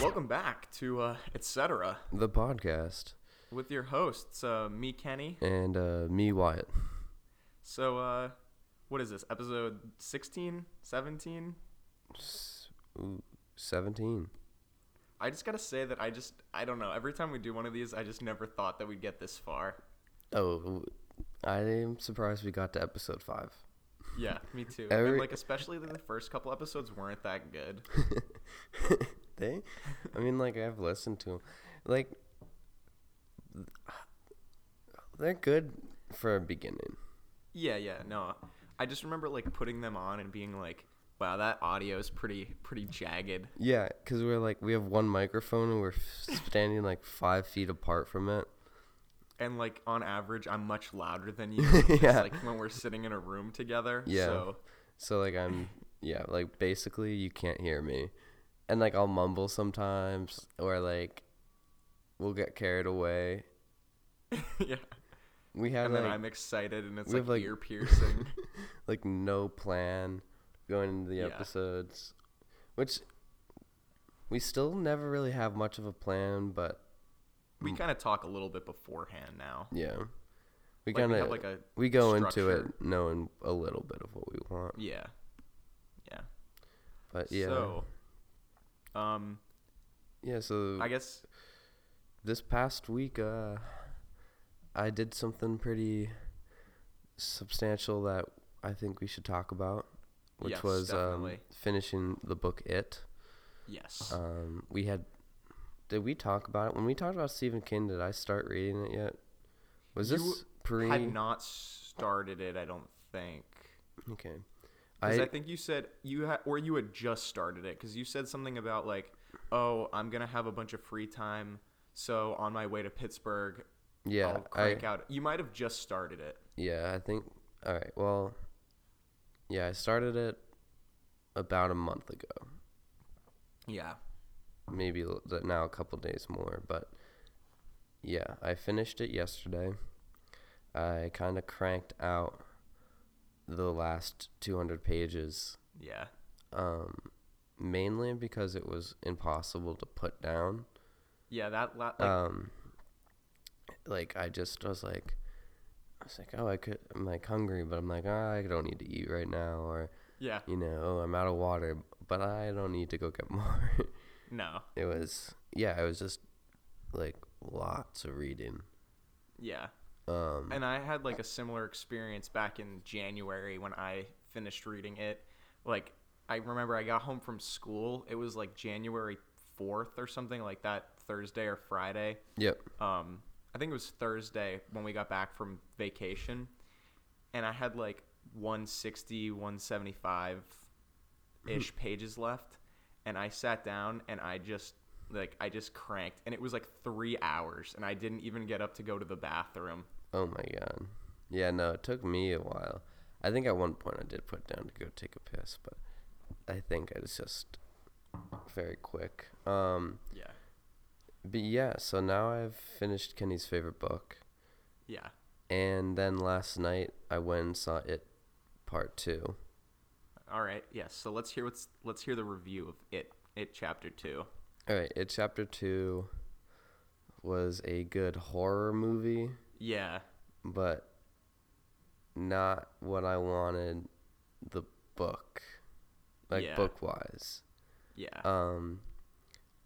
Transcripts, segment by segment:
Welcome back to uh, Etc. The podcast. with your hosts, uh, me, Kenny. And uh, me, Wyatt. So, uh, what is this? Episode 16? 17? S- ooh, 17. I just gotta say that I just, I don't know. Every time we do one of these, I just never thought that we'd get this far. Oh, I am surprised we got to episode 5. Yeah, me too. Every- and like, especially the first couple episodes weren't that good. they? I mean, like, I've listened to them. Like, they're good for a beginning. Yeah, yeah, no. I just remember like putting them on and being like, wow, that audio is pretty, pretty jagged. Yeah, because we're like, we have one microphone and we're standing like five feet apart from it. And like on average, I'm much louder than you. Yeah. Like when we're sitting in a room together. Yeah. So So, like, I'm, yeah, like, basically, you can't hear me. And, like, I'll mumble sometimes, or, like, we'll get carried away. yeah. We have And then like, I'm excited and it's like, like- ear piercing. like no plan going into the Yeah. episodes which we still never really have much of a plan but we kind of talk a little bit beforehand now. yeah we Like, kind of like, a we go into it knowing a little bit of what we want Yeah. Yeah. but yeah So, um, yeah so I guess this past week uh i did something pretty substantial that i think we should talk about which Yes, was um, finishing the book it yes. Um, we had. Did we talk about it when we talked about Stephen King? Did I start reading it yet? Was You this pre? I had not started it, I don't think. okay. Because I, I, think you said you had, or you had just started it. Because you said something about like, oh, I'm gonna have a bunch of free time, so on my way to Pittsburgh, yeah. I'll I out. You might have just started it. yeah. I think. All right. Well. Yeah, I started it about a month ago. Yeah. Maybe now a couple days more, but yeah, I finished it yesterday. I kind of cranked out the last 200 pages Yeah. um, mainly because it was impossible to put down. Yeah. That la- like, um, like I just was like, I was like, oh, I could, I'm like hungry, but I'm like, oh, I don't need to eat right now, or yeah. you know, oh, I'm out of water, but I don't need to go get more. No. it was, yeah, it was just like lots of reading. Yeah. Um, And I had like a similar experience back in January when I finished reading it. Like I remember I got home from school. It was like January 4th or something like that, Thursday or Friday. yep. Um I think it was Thursday when we got back from vacation and I had like 160, 175 ish pages left and I sat down and I just like I just cranked and it was like 3 hours and I didn't even get up to go to the bathroom. Oh my god. Yeah, no, it took me a while. I think at one point I did put down to go take a piss, but I think it's just very quick. Um, Yeah. but yeah, so now I've finished Kenny's favorite book, Yeah. and then last night I went and saw it, part two. All right. Yes. So let's hear what's let's hear the review of it. It chapter two. All right, it chapter two was a good horror movie, Yeah. but not what I wanted the book, like Yeah. book wise. Yeah. Um,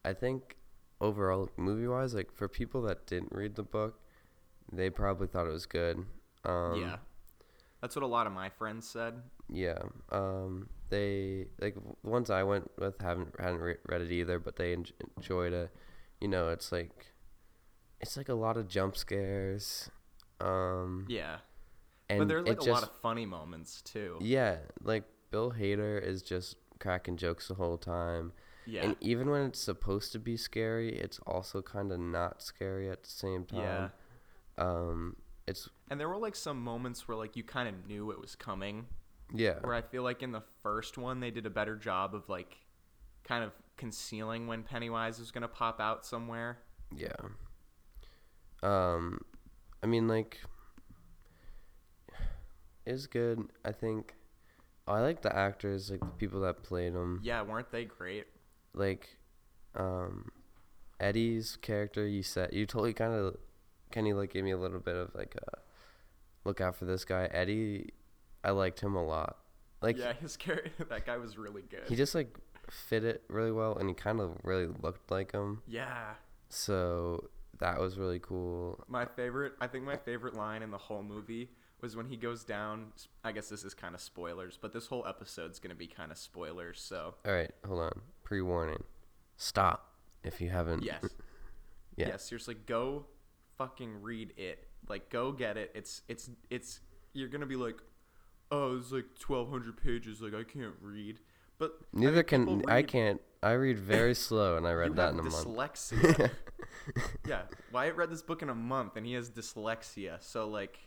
I think overall, movie wise, like for people that didn't read the book, they probably thought it was good. Um, yeah. That's what a lot of my friends said. Yeah. Um, they like the ones I went with haven't hadn't re- read it either, but they en- enjoyed it. You know, it's like it's like a lot of jump scares. Um, Yeah. and but there's like a just, lot of funny moments too. yeah, like Bill Hader is just cracking jokes the whole time. Yeah. And even when it's supposed to be scary, it's also kind of not scary at the same yeah. time. Um, it's And there were like some moments where like you kind of knew it was coming. yeah, Where I feel like in the first one they did a better job of like kind of concealing when Pennywise was gonna pop out somewhere. yeah. Um, I mean, like, is good. I think I like the actors, like the people that played them. Yeah, weren't they great? Like, Um, Eddie's character, you said you totally kind of, you like give me a little bit of like a look out for this guy? Eddie, I liked him a lot. Like yeah, his character, that guy was really good. he just like fit it really well, and he kind of really looked like him. yeah. So that was really cool. My favorite, I think my favorite line in the whole movie was when he goes down. I guess this is kind of spoilers, but this whole episode's gonna be kind of spoilers. So All right, hold on. Pre-warning. Stop if you haven't. yes, Yeah. yes, seriously, go fucking read it. Like, go get it. It's it's it's. You're gonna be like, oh, it's like 1,200 pages. Like, I can't read. But I Neither mean, can I can't. I read very slow, and I read that in a month. dyslexia. yeah, Wyatt read this book in a month, and he has dyslexia. So like,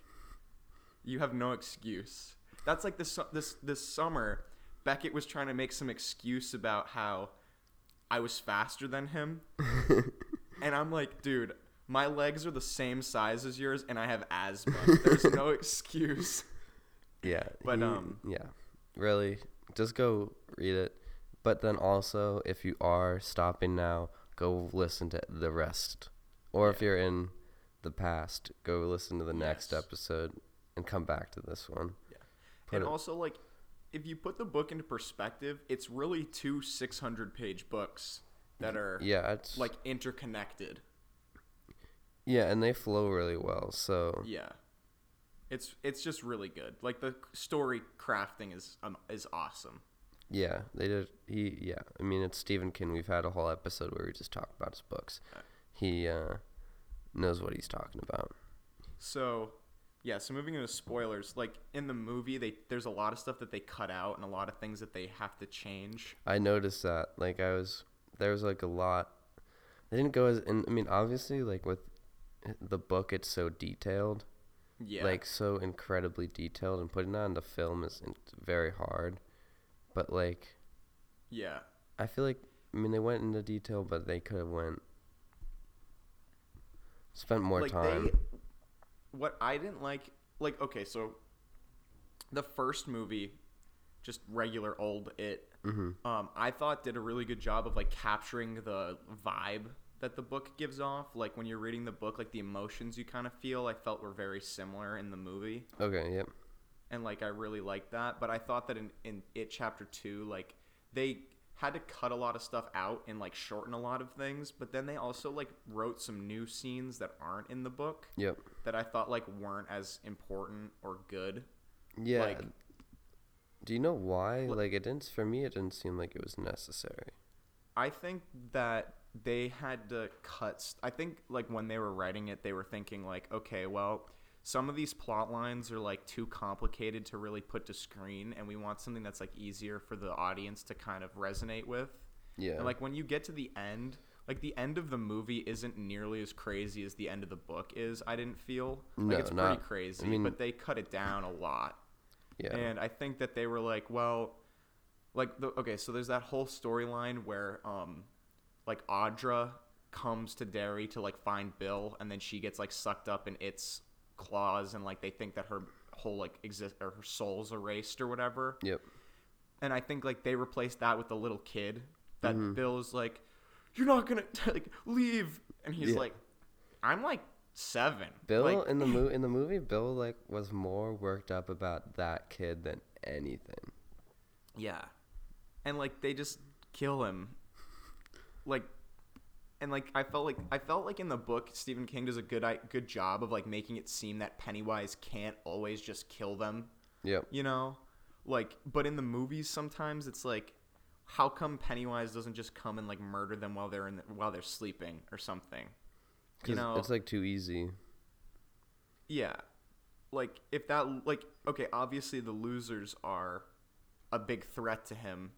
you have no excuse. That's like this this this summer, Beckett was trying to make some excuse about how I was faster than him, and I'm like, dude, my legs are the same size as yours, and I have asthma. There's no excuse. Yeah. But, he- um, yeah. Really, just go read it. But then also, if you are stopping now, go listen to the rest. Or if you're in the past, go listen to the next Yes. episode and come back to this one. Yeah. Put and it- also like if you put the book into perspective it's really two 600 page books that are Yeah, it's like interconnected yeah, and they flow really well. So yeah it's it's just really good like the story crafting is um, is awesome Yeah, they did. He, yeah. I mean, it's Stephen King. We've had a whole episode where we just talk about his books. He uh, knows what he's talking about. so yeah so moving into spoilers like in the movie they there's a lot of stuff that they cut out and a lot of things that they have to change I noticed that. Like, I was there was like a lot. They didn't go as. And I mean, obviously, like with the book, it's so detailed, yeah like so incredibly detailed, and putting that into film is very hard. But like, yeah I feel like I mean they went into detail, but they could have went spent more like time. They, what I didn't like, like okay, so the first movie, just regular old it, hmm um, I thought did a really good job of like capturing the vibe that the book gives off. Like when you're reading the book, like the emotions you kind of feel, I felt were very similar in the movie, Okay. Yep. And like I really liked that. But I thought that in in it chapter two, like they had to cut a lot of stuff out and like shorten a lot of things but then they also like wrote some new scenes that aren't in the book Yep. that I thought like weren't as important or good. Yeah. Like- Do you know why? L- Like it didn't for me it didn't seem like it was necessary. I think that they had to cut. St- I think like when they were writing it, they were thinking like, okay, well, some of these plot lines are like too complicated to really put to screen, and we want something that's like easier for the audience to kind of resonate with. Yeah. And like when you get to the end, like the end of the movie isn't nearly as crazy as the end of the book is. I didn't feel like No, it's pretty crazy, I mean- but they cut it down a lot. yeah. And I think that they were like, well, like the okay, so there's that whole storyline where um like Audra comes to Derry to like find Bill and then she gets like sucked up in its claws and like they think that her whole like exist or her soul's erased or whatever. yep. And I think like they replaced that with the little kid that Mhm. Bill is like, You're not gonna like leave and he's Yeah. like I'm like seven. Bill Like, in the mo- in the movie Bill like was more worked up about that kid than anything. Yeah. And like they just kill him. Like and like I felt like I felt like in the book Stephen King does a good good job of like making it seem that Pennywise can't always just kill them, Yeah. you know? Like but in the movies sometimes it's like how come Pennywise doesn't just come and like murder them while they're in the, while they're sleeping or something? You know, it's like too easy. Yeah. Like if that like okay, obviously the losers are a big threat to him.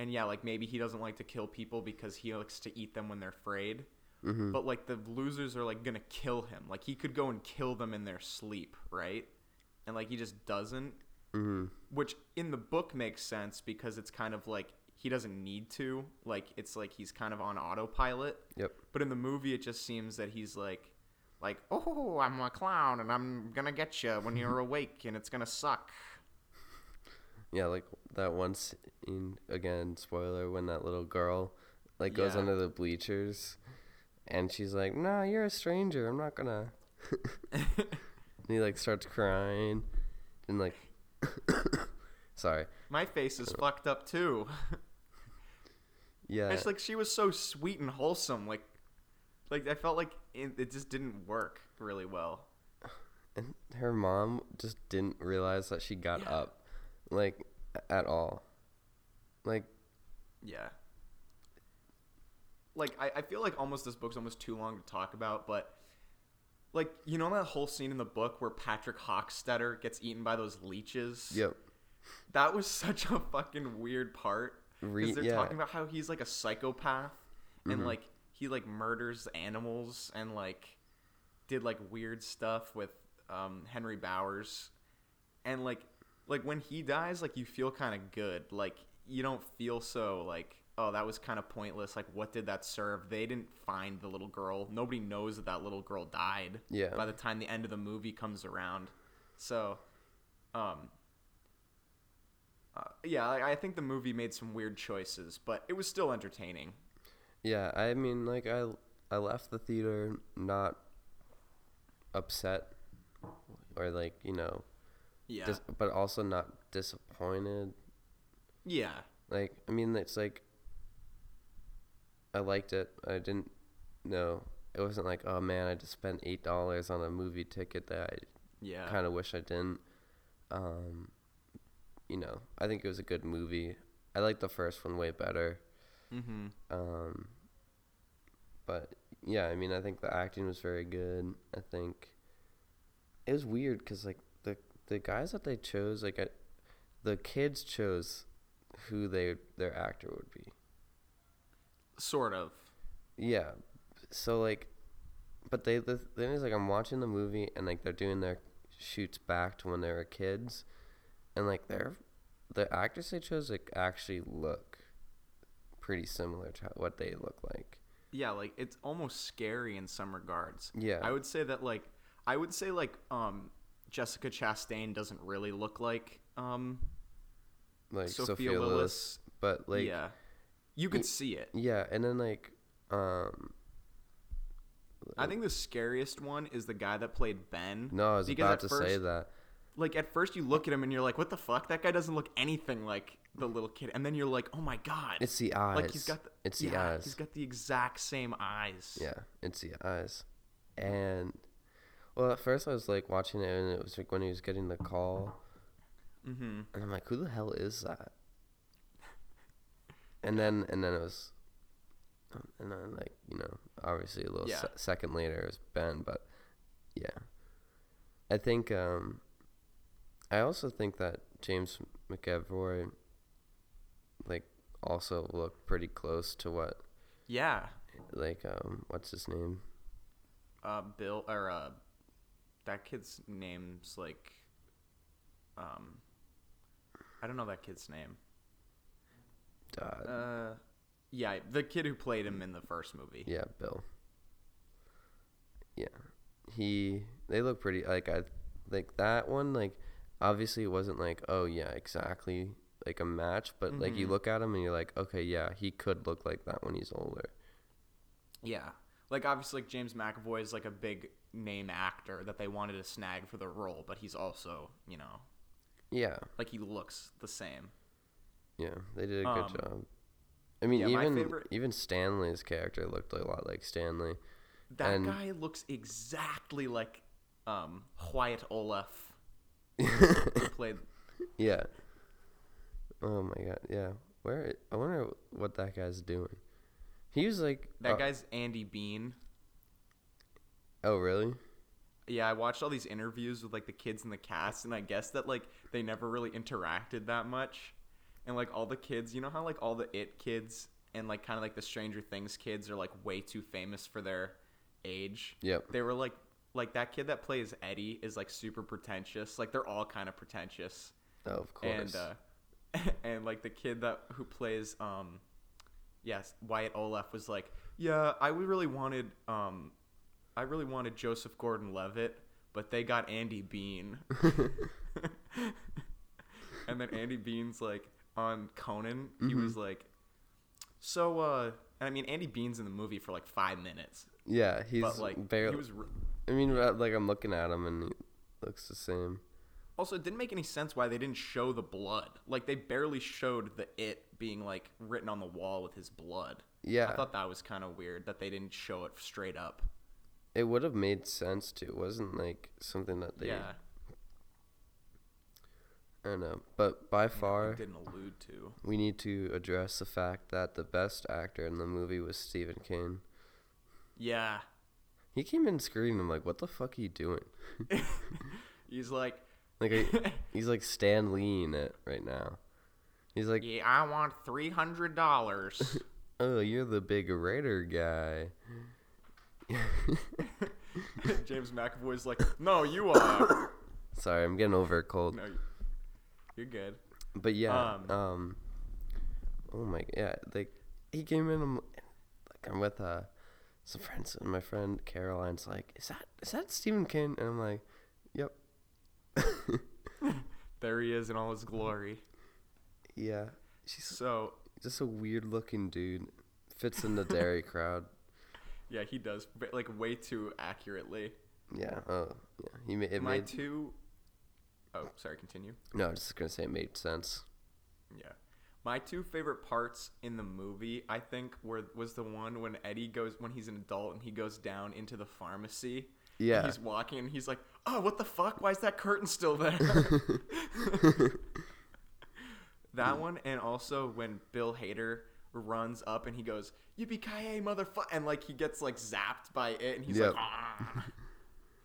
And yeah, like maybe he doesn't like to kill people because he likes to eat them when they're afraid. hmm But like the losers are like going to kill him. Like he could go and kill them in their sleep, right? And like he just doesn't, hmm which in the book makes sense because it's kind of like he doesn't need to. Like it's like he's kind of on autopilot. Yep. But in the movie, it just seems that he's like, like, oh, I'm a clown and I'm gonna get you when you're awake and it's gonna suck. Yeah, like that one scene again. Spoiler: when that little girl like goes Yeah. under the bleachers, and she's like, "Nah, you're a stranger. I'm not gonna." and he like starts crying, and like, sorry, My face is fucked up too. yeah, It's like she was so sweet and wholesome. Like, like I felt like it, it just didn't work really well. and her mom just didn't realize that she got Yeah. up, like at all, like Yeah. Like I, I feel like almost this book's almost too long to talk about, but like you know that whole scene in the book where Patrick Hockstetter gets eaten by those leeches? yep, That was such a fucking weird part. Because they're yeah. talking about how he's like a psychopath and Mhm. like he like murders animals and like did like weird stuff with um, Henry Bowers and like like when he dies like you feel kind of good. Like you don't feel so like oh that was kind of pointless. Like what did that serve? They didn't find the little girl. Nobody knows that that little girl died Yeah. by the time the end of the movie comes around. So um uh, yeah I, I think the movie made some weird choices but it was still entertaining. Yeah, I mean, like I I left the theater not upset or like you know, yeah dis- but also not disappointed. yeah Like I mean, it's like I liked it. I didn't know it wasn't like oh man, I just spent eight dollars on a movie ticket that I yeah kind of wish I didn't. Um, you know, I think it was a good movie. I like the first one way better. mm-hmm Um, but yeah, I mean, I think the acting was very good. I think it was weird because like the guys that they chose, like I, the kids chose who they their actor would be. sort of Yeah, so like, but they the thing is like I'm watching the movie and like they're doing their shoots back to when they were kids, and like they're the actors they chose like actually look pretty similar to what they look like. yeah like it's almost scary in some regards Yeah. I would say that like I would say like um Jessica Chastain doesn't really look like um like Sophia Sophia, Lillis. Lillis, but like yeah. You could y- see it. yeah, and then like um I think the scariest one is the guy that played Ben. no, I was because about to first, say that. Like at first you look at him and you're like, "What the fuck? That guy doesn't look anything like the little kid." And then you're like, "Oh my god!" It's the eyes. like he's got the it's the eyes. He's got the exact same eyes. Yeah, it's the eyes. And well, at first I was like watching it, and it was like when he was getting the call, Mm-hmm. and I'm like, who the hell is that? And then and then it was, and then like you know, obviously a little Yeah. se- second later it was Ben, but yeah, I think um, I also think that James McAvoy, like, also looked pretty close to what Yeah. like um what's his name Uh, Bill or uh, that kid's name's like, um, I don't know that kid's name. uh, Uh, yeah, the kid who played him in the first movie. Yeah, Bill. Yeah, he. They look pretty. Like I, like that one. Like obviously it wasn't like oh yeah exactly like a match, but like you Mhm. look at him and you're like okay yeah he could look like that when he's older. Yeah. Like obviously like James McAvoy is like a big name actor that they wanted to snag for the role, but he's also, you know, Yeah, like he looks the same. yeah, they did a good Um, job. I mean yeah, even favorite- even Stanley's character looked a lot like Stanley. That And- guy looks exactly like um Wyatt Oleff played yeah. Oh my god, yeah. Where I wonder what that guy's doing. He was like that uh, guy's Andy Bean. Oh really? Yeah, I watched all these interviews with like the kids in the cast and I guess that like they never really interacted that much. And like all the kids, you know how like all the it kids and like kind of like the Stranger Things kids are like way too famous for their age. Yep. They were like like that kid that plays Eddie is like super pretentious. Like they're all kind of pretentious. Oh, of course. And uh and like the kid that who plays um yes, Wyatt Oleff was like, "Yeah, I really wanted um I really wanted Joseph Gordon-Levitt, but they got Andy Bean." and then Andy Bean's like on Conan, he Mhm. was like, "So uh And I mean, Andy Bean's in the movie for like five minutes, Yeah, he's but like barely. he was. Re- I mean, uh, like I'm looking at him and he looks the same. also, it didn't make any sense why they didn't show the blood. Like they barely showed the it being like written on the wall with his blood. Yeah, I thought that was kind of weird that they didn't show it straight up. It would have made sense to. It wasn't like something that they. yeah, I don't know, but by far, didn't allude to. we need to address the fact that the best actor in the movie was Stephen King. Yeah, He came in screaming. I'm like, what the fuck are you doing? he's like, Like, I, he's like Stan Lee in it right now. He's like, yeah, I want three hundred dollars. oh, you're the big Raider guy. James McAvoy's like, no, you are. Sorry, I'm getting over a cold. no, you're good. But yeah, Um, um, oh my, yeah, like he came in. I'm like, I'm with uh some friends, and my friend Caroline's like, "Is that is that Stephen King?" And I'm like, "Yep, There he is in all his glory. yeah." She's So just a weird looking dude. Fits in the Derry crowd. Yeah, he does but, like way too accurately. Yeah. Oh, yeah. He made it My made. two Oh, sorry, continue. no, I was just gonna say it made sense. Yeah. My two favorite parts in the movie, I think, were was the one when Eddie goes when he's an adult and he goes down into the pharmacy. Yeah. He's walking and he's like, "Oh, what the fuck? Why is that curtain still there?" that one, and also when Bill Hader runs up and he goes, "Yippee ki motherfucker!" and like he gets like zapped by it, and he's Yep. like, "Ah."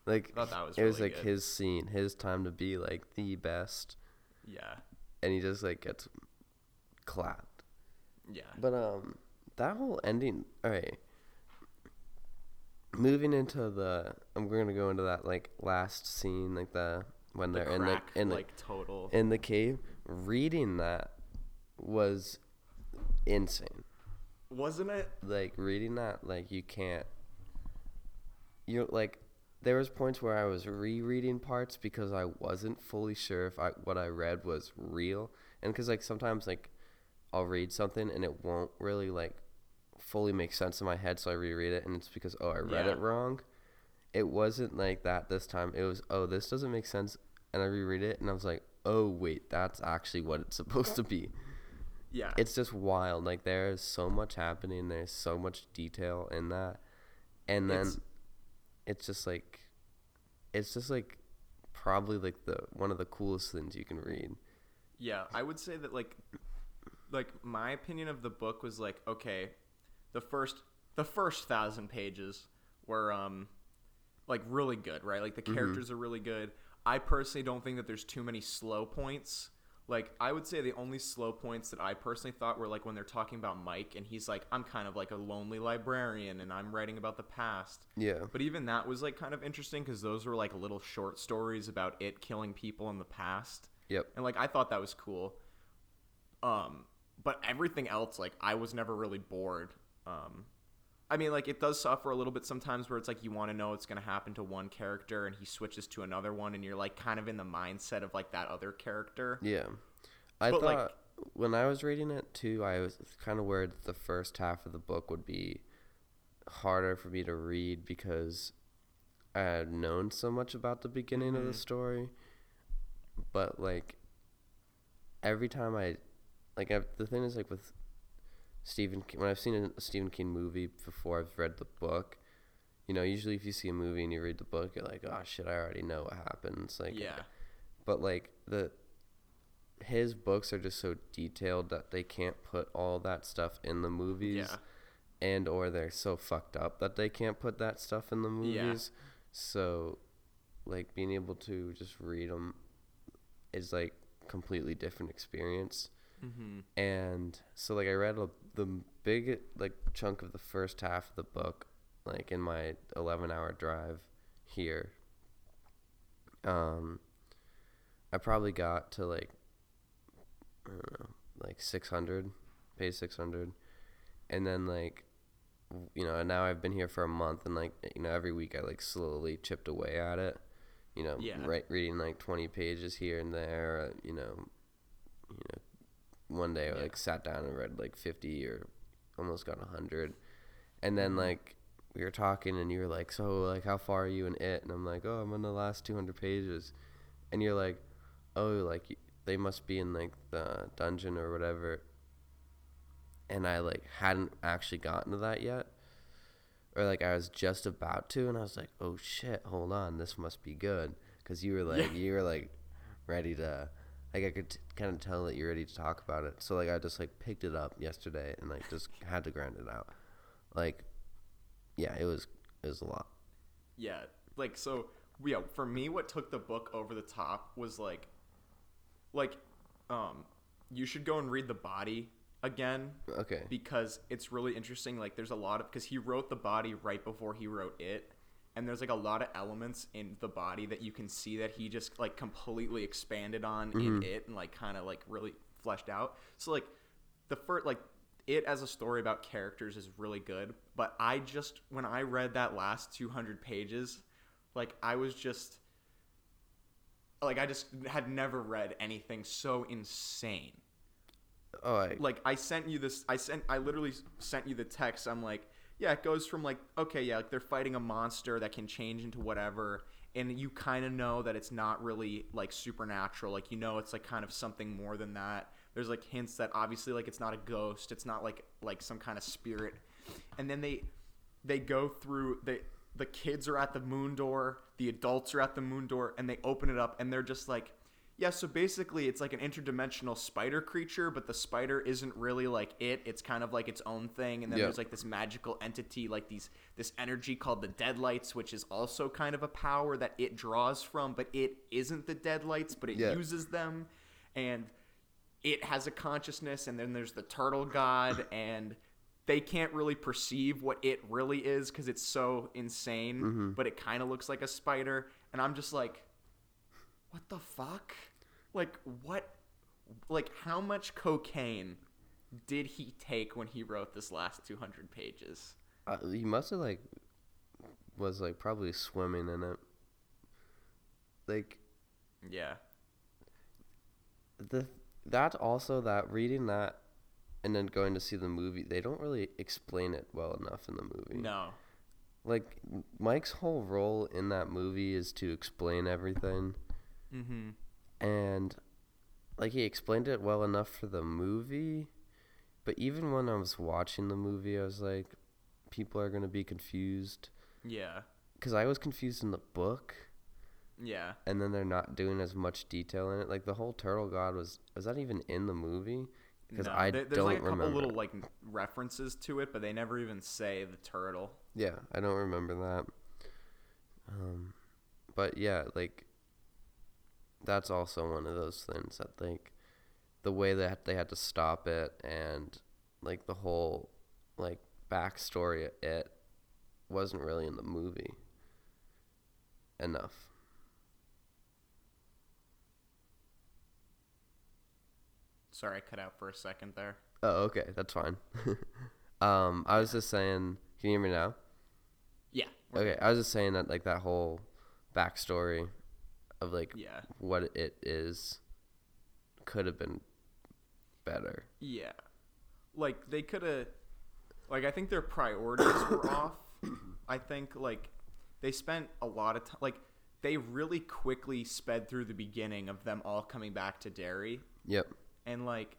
Like thought that was it was like good. his scene, his time to be like the best, "Yeah, and he just like gets clapped. yeah, But um, that whole ending. All right. Moving into the, I'm gonna go into that like last scene, like the when the they're in the crack, in the like total." in the cave. Reading that was insane. Wasn't it? Like reading that, like you can't. You like, there was points where I was rereading parts because I wasn't fully sure if I what I read was real, and because like sometimes like I'll read something and it won't really like fully make sense in my head, so I reread it, and it's because oh I read Yeah. it wrong. It wasn't like that this time. It was oh this doesn't make sense, and I reread it, and I was like oh wait that's actually what it's supposed to be. Yeah, It's just wild. Like there is so much happening. There's so much detail in that, and then It's- it's just like it's just like probably like the one of the coolest things you can read. Yeah, I would say that like like my opinion of the book was like okay, the first the first 1000 pages were um like really good, right? Like the characters are really good. I personally don't think that there's too many slow points. Like I would say the only slow points that I personally thought were like when they're talking about Mike and he's like I'm kind of like a lonely librarian and I'm writing about the past. Yeah. But even that was like kind of interesting because those were like little short stories about it killing people in the past Yep. and like I thought that was cool. Um, but everything else, like I was never really bored. Um, I mean, like it does suffer a little bit sometimes where it's like you want to know it's going to happen to one character and he switches to another one, and you're like kind of in the mindset of like that other character. Yeah. I But, like- thought when I was reading it too, I was kind of worried the first half of the book would be harder for me to read because I had known so much about the beginning of the Mhm. story. But like every time I like i the thing is like with Stephen King, when I've seen a Stephen King movie before I've read the book, you know, usually if you see a movie and you read the book, you're like, oh shit, I already know what happens. Like, yeah, but like the his books are just so detailed that they can't put all that stuff in the movies yeah, and or they're so fucked up that they can't put that stuff in the movies. Yeah. movies so like being able to just read them is like completely different experience mm-hmm. and so like i read a, the big like chunk of the first half of the book like in my 11 hour drive here um i probably got to like i don't know like 600 page 600 and then like you know and now i've been here for a month and like you know every week i like slowly chipped away at it you know Yeah. right reading like 20 pages here and there uh, you know you know one day I Yeah. like sat down and read like 50 or almost got 100. And then Mhm. like we were talking and you were like, "So like how far are you in it?" And I'm like, "Oh, I'm on the last 200 pages." And you're like, "Oh, like they must be in like the dungeon or whatever." And I like hadn't actually gotten to that yet. Or like I was just about to and I was like, "Oh shit, hold on, this must be good." Cuz you were like Yeah. you were like ready to like I could t- kind of tell that you're ready to talk about it. So like I just like picked it up yesterday and like just had to grind it out. Like yeah, it was it was a lot. Yeah, like so. Yeah, for me, what took the book over the top was like, like, um, you should go and read the body again Okay. because it's really interesting. Like, there's a lot of because he wrote the body right before he wrote it, and there's like a lot of elements in the body that you can see that he just like completely expanded on in mm-hmm. it and like kind of like really fleshed out. So like the first like it as a story about characters is really good, but I just when I read that last 200 pages, like I was just like I just had never read anything so insane Oh, I, like I sent you this I sent I literally sent you the text. I'm like, yeah, it goes from like okay, yeah, like they're fighting a monster that can change into whatever and you kind of know that it's not really like supernatural. Like you know it's like kind of something more than that. There's like hints that obviously like it's not a ghost, it's not like like some kind of spirit. And then they they go through they the kids are at the moon door, the adults are at the moon door and they open it up and they're just like yeah, so basically it's like an interdimensional spider creature, but the spider isn't really like it. It's kind of like its own thing. And then Yeah. there's like this magical entity, like these this energy called the Deadlights, which is also kind of a power that it draws from, but it isn't the Deadlights, but it Yeah. uses them. And it has a consciousness, and then there's the turtle god, and they can't really perceive what it really is because it's so insane, Mm-hmm. but it kind of looks like a spider. And I'm just like, what the fuck? Like what? Like how much cocaine did he take when he wrote this last 200 pages? uh, he must have like was like probably swimming in it. Like Yeah. the that also that reading that and then going to see the movie, they don't really explain it well enough in the movie. No. Like Mike's whole role in that movie is to explain everything. Mm-hmm. and like he explained it well enough for the movie but even when i was watching the movie i was like people are going to be confused Yeah. because i was confused in the book Yeah. and then they're not doing as much detail in it like the whole turtle god was was that even in the movie because No. i There- there's don't like a couple remember little like references to it, but they never even say the turtle. yeah i don't remember that um but yeah like that's also one of those things that like the way that they had to stop it and like the whole like backstory of it wasn't really in the movie enough Sorry, I cut out for a second there. oh okay that's fine um i was just saying can you hear me now Yeah. okay i was just saying that like that whole backstory of like Yeah. what it is could have been better. Yeah. Like they could have like I think their priorities were off. I think like they spent a lot of time like they really quickly sped through the beginning of them all coming back to Derry Yep. and like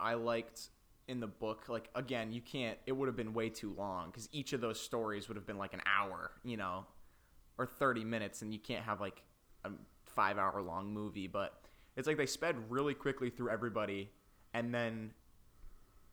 I liked in the book like again you can't it would have been way too long cuz each of those stories would have been like an hour, you know, or 30 minutes and you can't have like a 5 hour long movie, but it's like they sped really quickly through everybody and then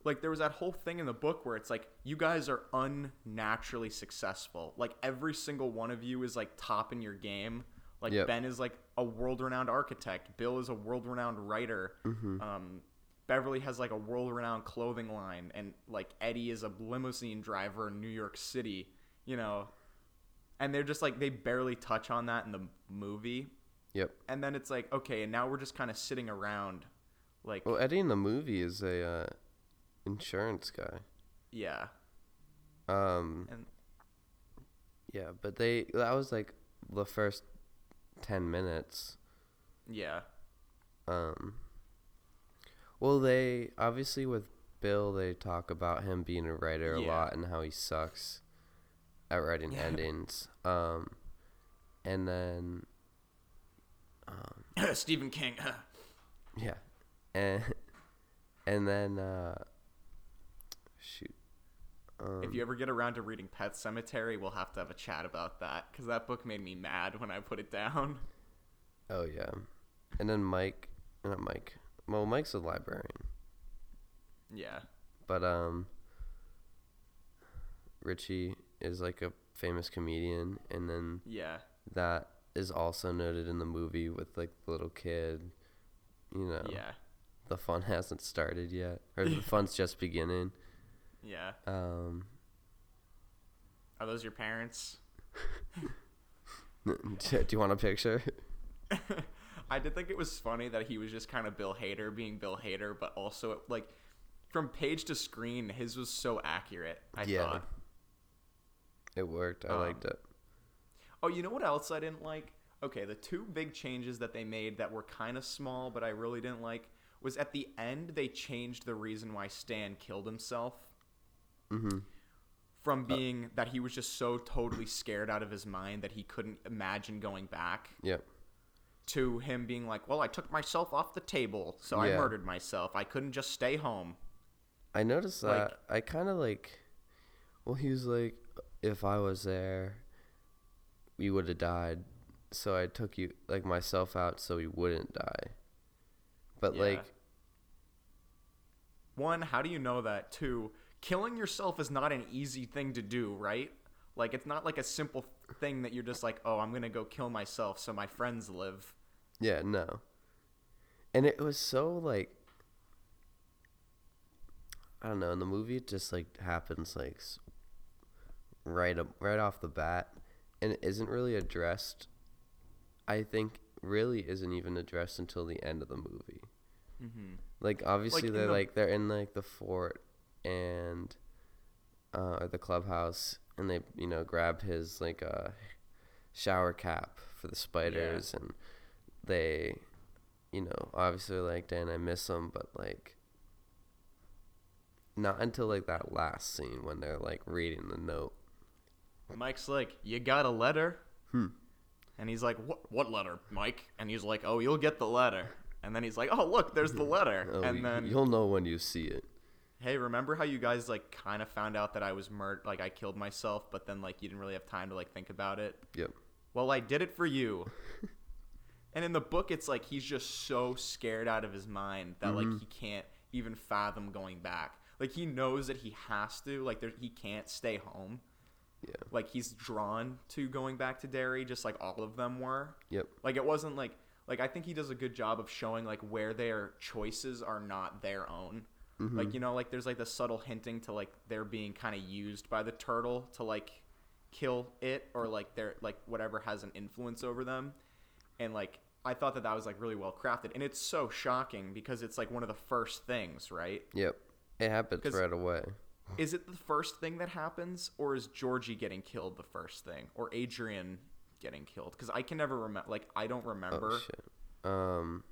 like there was that whole thing in the book where it's like you guys are unnaturally successful. Like every single one of you is like top in your game. Like Yep. Ben is like a world-renowned architect. Bill is a world-renowned writer. Um, Beverly has like a world-renowned clothing line, and like Eddie is a limousine driver in New York City. You know, and they're just like they barely touch on that in the movie, Yep. and then it's like okay, and now we're just kind of sitting around, like Well, Eddie in the movie is a uh, insurance guy. yeah, Um. and Yeah, but they that was like the first ten minutes. yeah, Um. Well, they obviously with Bill, they talk about him being a writer a Yeah. lot and how he sucks at writing Yeah. endings. Um, and then, um, Stephen King. yeah, and and then, uh, shoot. Um, if you ever get around to reading Pet Sematary, we'll have to have a chat about that because that book made me mad when I put it down. oh yeah, and then Mike, not Mike. Well, Mike's a librarian. Yeah. But um Richie is like a famous comedian and then Yeah. that is also noted in the movie with like the little kid. You know, Yeah. the fun hasn't started yet. Or the fun's just beginning. Yeah. Um Are those your parents? do you want a picture? I did think it was funny that he was just kind of Bill Hader being Bill Hader, but also like from page to screen, his was so accurate. I Yeah. thought. It worked. I Um, liked it. Oh, you know what else I didn't like? Okay, the two big changes that they made that were kind of small, but I really didn't like was at the end they changed the reason why Stan killed himself Mhm. from being that he was just so totally scared out of his mind that he couldn't imagine going back Yep. to him being like, "Well, I took myself off the table, so I murdered myself. I couldn't just stay home." I noticed Like- that. I kind of like. Well, he was like, if I was there, we would have died. So I took you, like, myself out so we wouldn't die. But, Yeah. like, One, how do you know that? Two, killing yourself is not an easy thing to do, right? Like it's not like a simple thing that you're just like, "Oh, I'm going to go kill myself so my friends live." yeah, no. And it was so, like, I don't know. In the movie, it just, like, happens, like, right, up, right off the bat. And it isn't really addressed, I think, really isn't even addressed until the end of the movie. Mhm. Like obviously in they're the- like they're in like the fort and uh or the clubhouse and they you know grab his like uh shower cap for the spiders and they you know obviously like Dan I miss him but like not until like that last scene when they're like reading the note. Mike's like, "You got a letter?" Hmm. And he's like, "What what letter, Mike?" And he's like, "Oh, you'll get the letter." And then he's like, "Oh, look, there's the letter." Oh, and then you'll know when you see it. hey, remember how you guys like kind of found out that I was murdered, like I killed myself, but then like you didn't really have time to like think about it? Yep. Well, I did it for you. and in the book, it's like he's just so scared out of his mind that like Mm-hmm. he can't even fathom going back. Like he knows that he has to. Like there, he can't stay home. Yeah. Like he's drawn to going back to Derry, just like all of them were. Yep. Like it wasn't like like I think he does a good job of showing like where their choices are not their own. Mm-hmm. Like you know, like there's like the subtle hinting to like they're being kind of used by the turtle to like kill it or like they're like whatever has an influence over them. And like I thought that that was like really well crafted, and it's so shocking because it's like one of the first things, right? Yep. It happens right away. Is it the first thing that happens, or is Georgie getting killed the first thing, or Adrian getting killed? Because I can never remember. Like I don't remember. Oh shit. Um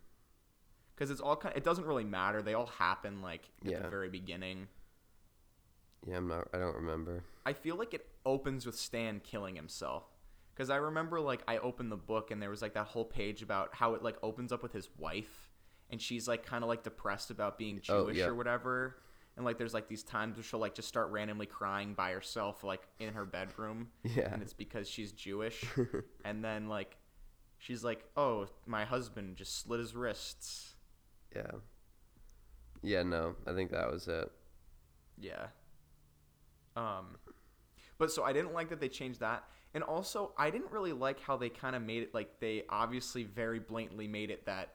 because it's all kind. It doesn't really matter. They all happen like at Yeah. the very beginning. yeah, I'm not I don't remember. I feel like it opens with Stan killing himself. Because I remember like I opened the book and there was like that whole page about how it like opens up with his wife, and she's like kind of like depressed about being Oh, Jewish yeah. or whatever. And like there's like these times where she'll like just start randomly crying by herself like in her bedroom. Yeah. And it's because she's Jewish. and then like she's like, "Oh, my husband just slit his wrists." Yeah. Yeah, no. I think that was it. Yeah. Um, but so I didn't like that they changed that, and also I didn't really like how they kind of made it like they obviously very blatantly made it that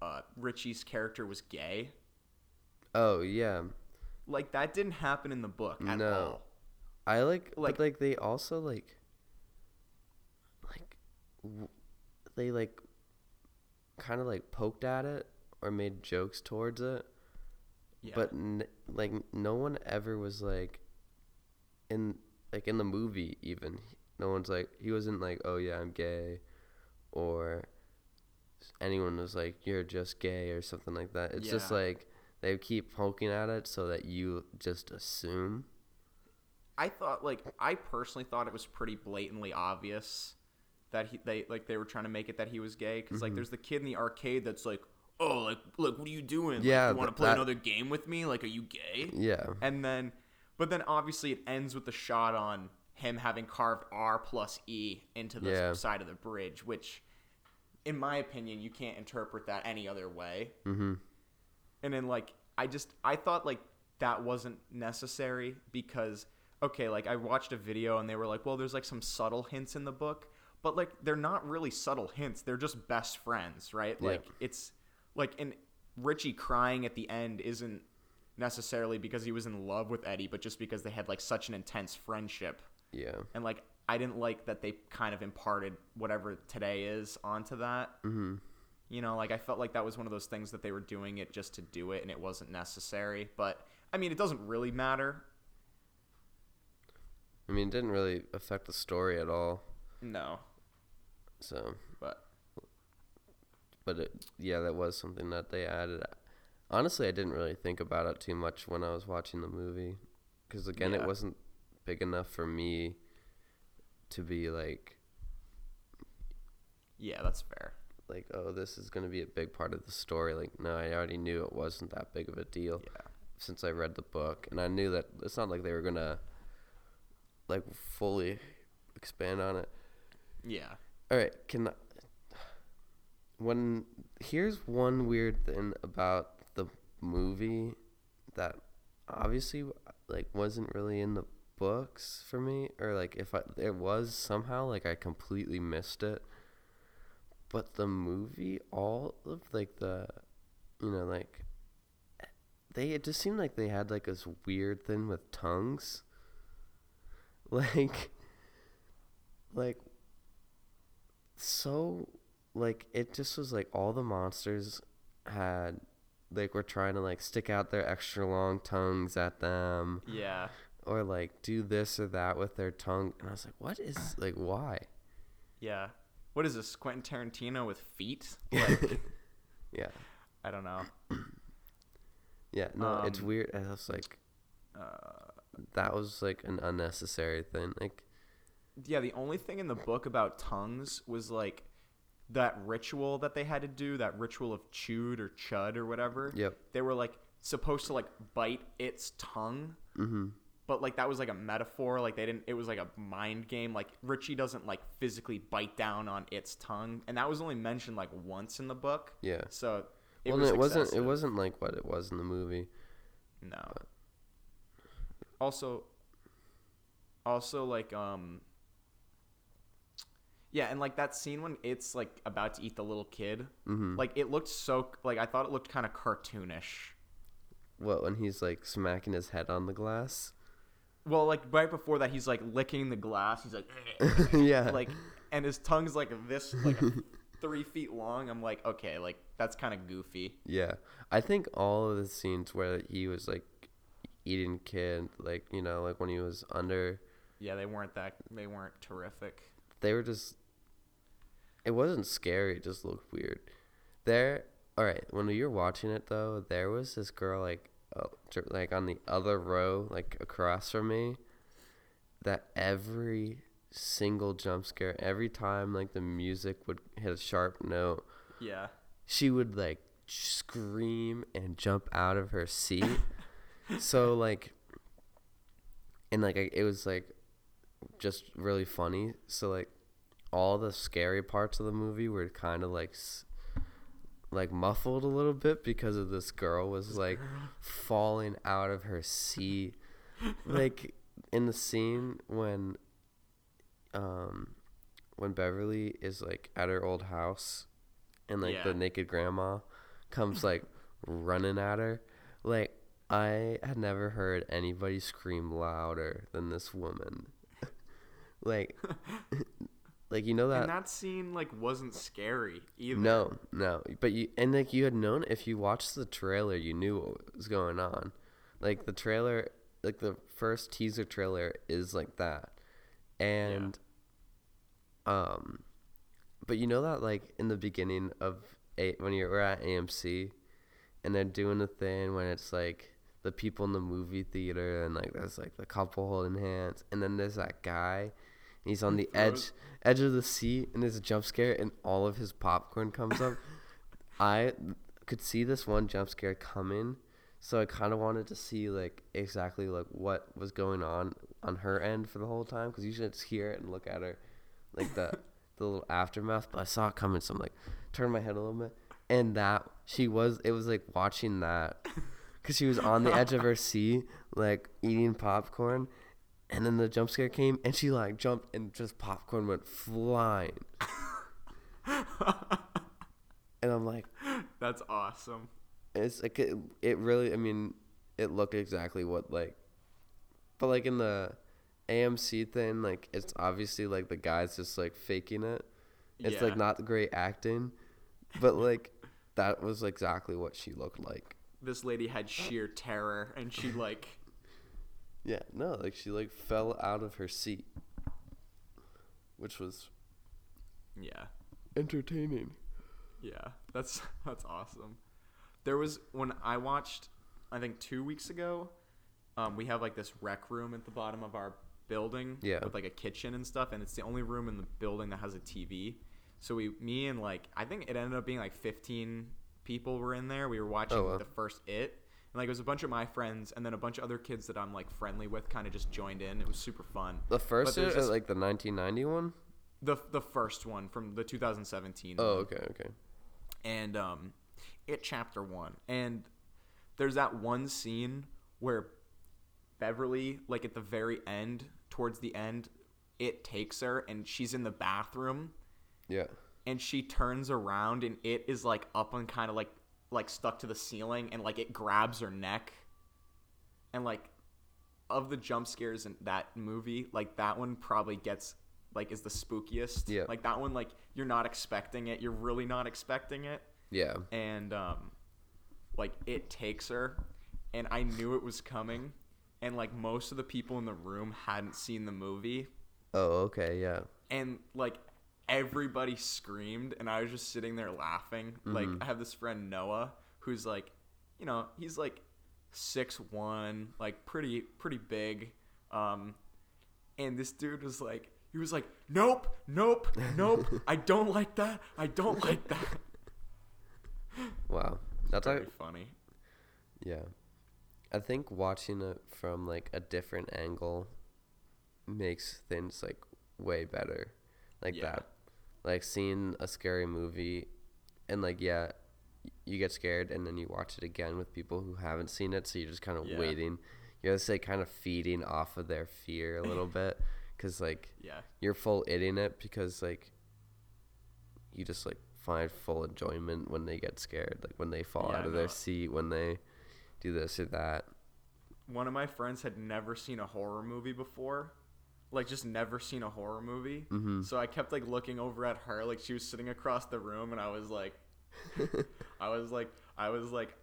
uh, Richie's character was gay. Oh, yeah. Like that didn't happen in the book at No. all. I like, Like- like they also like, like, w- they like, kind of like poked at it or made jokes towards it, Yeah. but n- like no one ever was like, in like in the movie even no one's like he wasn't like oh yeah I'm gay, or anyone was like you're just gay or something like that. It's just like they keep poking at it so that you just assume. I thought like I personally thought it was pretty blatantly obvious that he they like they were trying to make it that he was gay because Mm-hmm. like there's the kid in the arcade that's like oh like look what are you doing Like, Yeah, you want to play that- another game with me like are you gay Yeah. and then but then obviously it ends with the shot on him having carved R plus E into the Yeah. side of the bridge which in my opinion you can't interpret that any other way Mm-hmm. And then like I just I thought like that wasn't necessary because okay, like I watched a video and they were like, well, there's like some subtle hints in the book, but like they're not really subtle hints. They're just best friends, right? Yeah. Like it's like and Richie crying at the end isn't necessarily because he was in love with Eddie, but just because they had like such an intense friendship. Yeah. And like I didn't like that they kind of imparted whatever today is onto that. Mm-hmm. You know, like I felt like that was one of those things that they were doing it just to do it and it wasn't necessary. But I mean, it doesn't really matter. I mean, it didn't really affect the story at all. No, So, but but it, yeah, that was something that they added. Honestly, I didn't really think about it too much when I was watching the movie, because again, Yeah. it wasn't big enough for me to be like, yeah, that's fair. Like, oh, this is gonna be a big part of the story. Like, no, I already knew it wasn't that big of a deal. Yeah. since I read the book, and I knew that it's not like they were gonna like fully expand on it. Yeah. All right, can I- when here's one weird thing about the movie that obviously like wasn't really in the books for me or like if I it was somehow like I completely missed it. But the movie all of like the you know like they it just seemed like they had like this weird thing with tongues. Like like so like it just was like all the monsters had like were trying to like stick out their extra long tongues at them Yeah. or like do this or that with their tongue and I was like what is like why Yeah. What is this, Quentin Tarantino with feet? Like, yeah I don't know. yeah no it's Um, weird and I was like Uh, that was like an unnecessary thing like yeah, the only thing in the book about tongues was like that ritual that they had to do, that ritual of chewed or chud or whatever. yep They were like supposed to like bite its tongue, mhm but like that was like a metaphor. Like they didn't. It was like a mind game. Like Richie doesn't like physically bite down on its tongue, and that was only mentioned like once in the book. yeah So it well was it wasn't it wasn't like what it was in the movie No. Also, also like um. Yeah, and like that scene when it's like about to eat the little kid, mhm like it looked so like I thought it looked kind of cartoonish. what when he's like smacking his head on the glass Well, like right before that, he's like licking the glass. He's like, yeah like, and his tongue's like this, like three feet long. I'm like, okay, like that's kind of goofy. Yeah, I think all of the scenes where he was like eating kid, like you know, like when he was under, Yeah, they weren't that. They weren't terrific. they were just. It wasn't scary; it just looked weird. There, all right. When you were watching it though, there was this girl like, like on the other row, like across from me. That every single jump scare, every time like the music would hit a sharp note, Yeah. she would like scream and jump out of her seat. so like, and like I, it was like just really funny. So like, all the scary parts of the movie were kind of like, s- like muffled a little bit because of this girl was like falling out of her seat, like in the scene when, um, when Beverly is like at her old house, and like Yeah. the naked grandma comes like running at her, like I had never heard anybody scream louder than this woman. like, like you know that and that scene like wasn't scary either. no, no. But you and like you had known if you watched the trailer, you knew what was going on. Like the trailer, like the first teaser trailer is like that, and um, but you know that like in the beginning of a when you're at AMC, and they're doing the thing when it's like the people in the movie theater and like there's like the couple holding hands and then there's that guy he's on the edge edge of the seat and there's a jump scare and all of his popcorn comes up. I could see this one jump scare coming so i kind of wanted to see like exactly like what was going on on her end for the whole time because usually I just hear it and look at her like the the little aftermath but i saw it coming so i'm like turn my head a little bit and that she was it was like watching that because she was on the edge of her seat like eating popcorn and then the jump scare came and she like jumped and just popcorn went flying and i'm like That's awesome. it's like it, it really i mean it looked exactly what like but like in the amc thing like it's obviously like the guy's just like faking it it's Yeah. like not great acting but like that was exactly what she looked like This lady had sheer terror, and she like yeah no like she like fell out of her seat which was yeah. entertaining Yeah, that's that's awesome. There was when I watched, I think two weeks ago. Um, we have like this rec room at the bottom of our building, Yeah. with like a kitchen and stuff, and it's the only room in the building that has a TV. So we, me and like, I think it ended up being like 15 people were in there. We were watching Oh, wow. the first It, and like it was a bunch of my friends, and then a bunch of other kids that I'm like friendly with, kind of just joined in. It was super fun. the first one, this- like the 1990 one The the first one from the 2017. oh one. okay okay and um, it chapter one, and there's that one scene where Beverly, like at the very end, towards the end, it takes her and she's in the bathroom yeah and she turns around and it is like up and kind of like like stuck to the ceiling and like it grabs her neck. And like of the jump scares in that movie like that one probably gets like is the spookiest. Yeah. like that one like you're not expecting it. You're really not expecting it. Yeah. And um like it takes her. And i knew it was coming. And like most of the people in the room hadn't seen the movie. Oh okay yeah. And like everybody screamed and i was just sitting there laughing like Mm-hmm. i have this friend noah who's like you know he's like six one like pretty pretty big um and this dude was like he was like nope nope nope i don't like that i don't like that wow that's very like funny Yeah. I think watching it from like a different angle makes things like way better. Like Yeah. that. Like seeing a scary movie and like yeah, you get scared and then you watch it again with people who haven't seen it so you're just kind of Yeah. waiting. You're just like kind of feeding off of their fear a little bit cuz like yeah you're full in it because like you just like find full enjoyment when they get scared like when they fall Yeah, out of their seat when they do this or that one of my friends had never seen a horror movie before like just never seen a horror movie. Mhm. so i kept like looking over at her like she was sitting across the room and i was like i was like i was like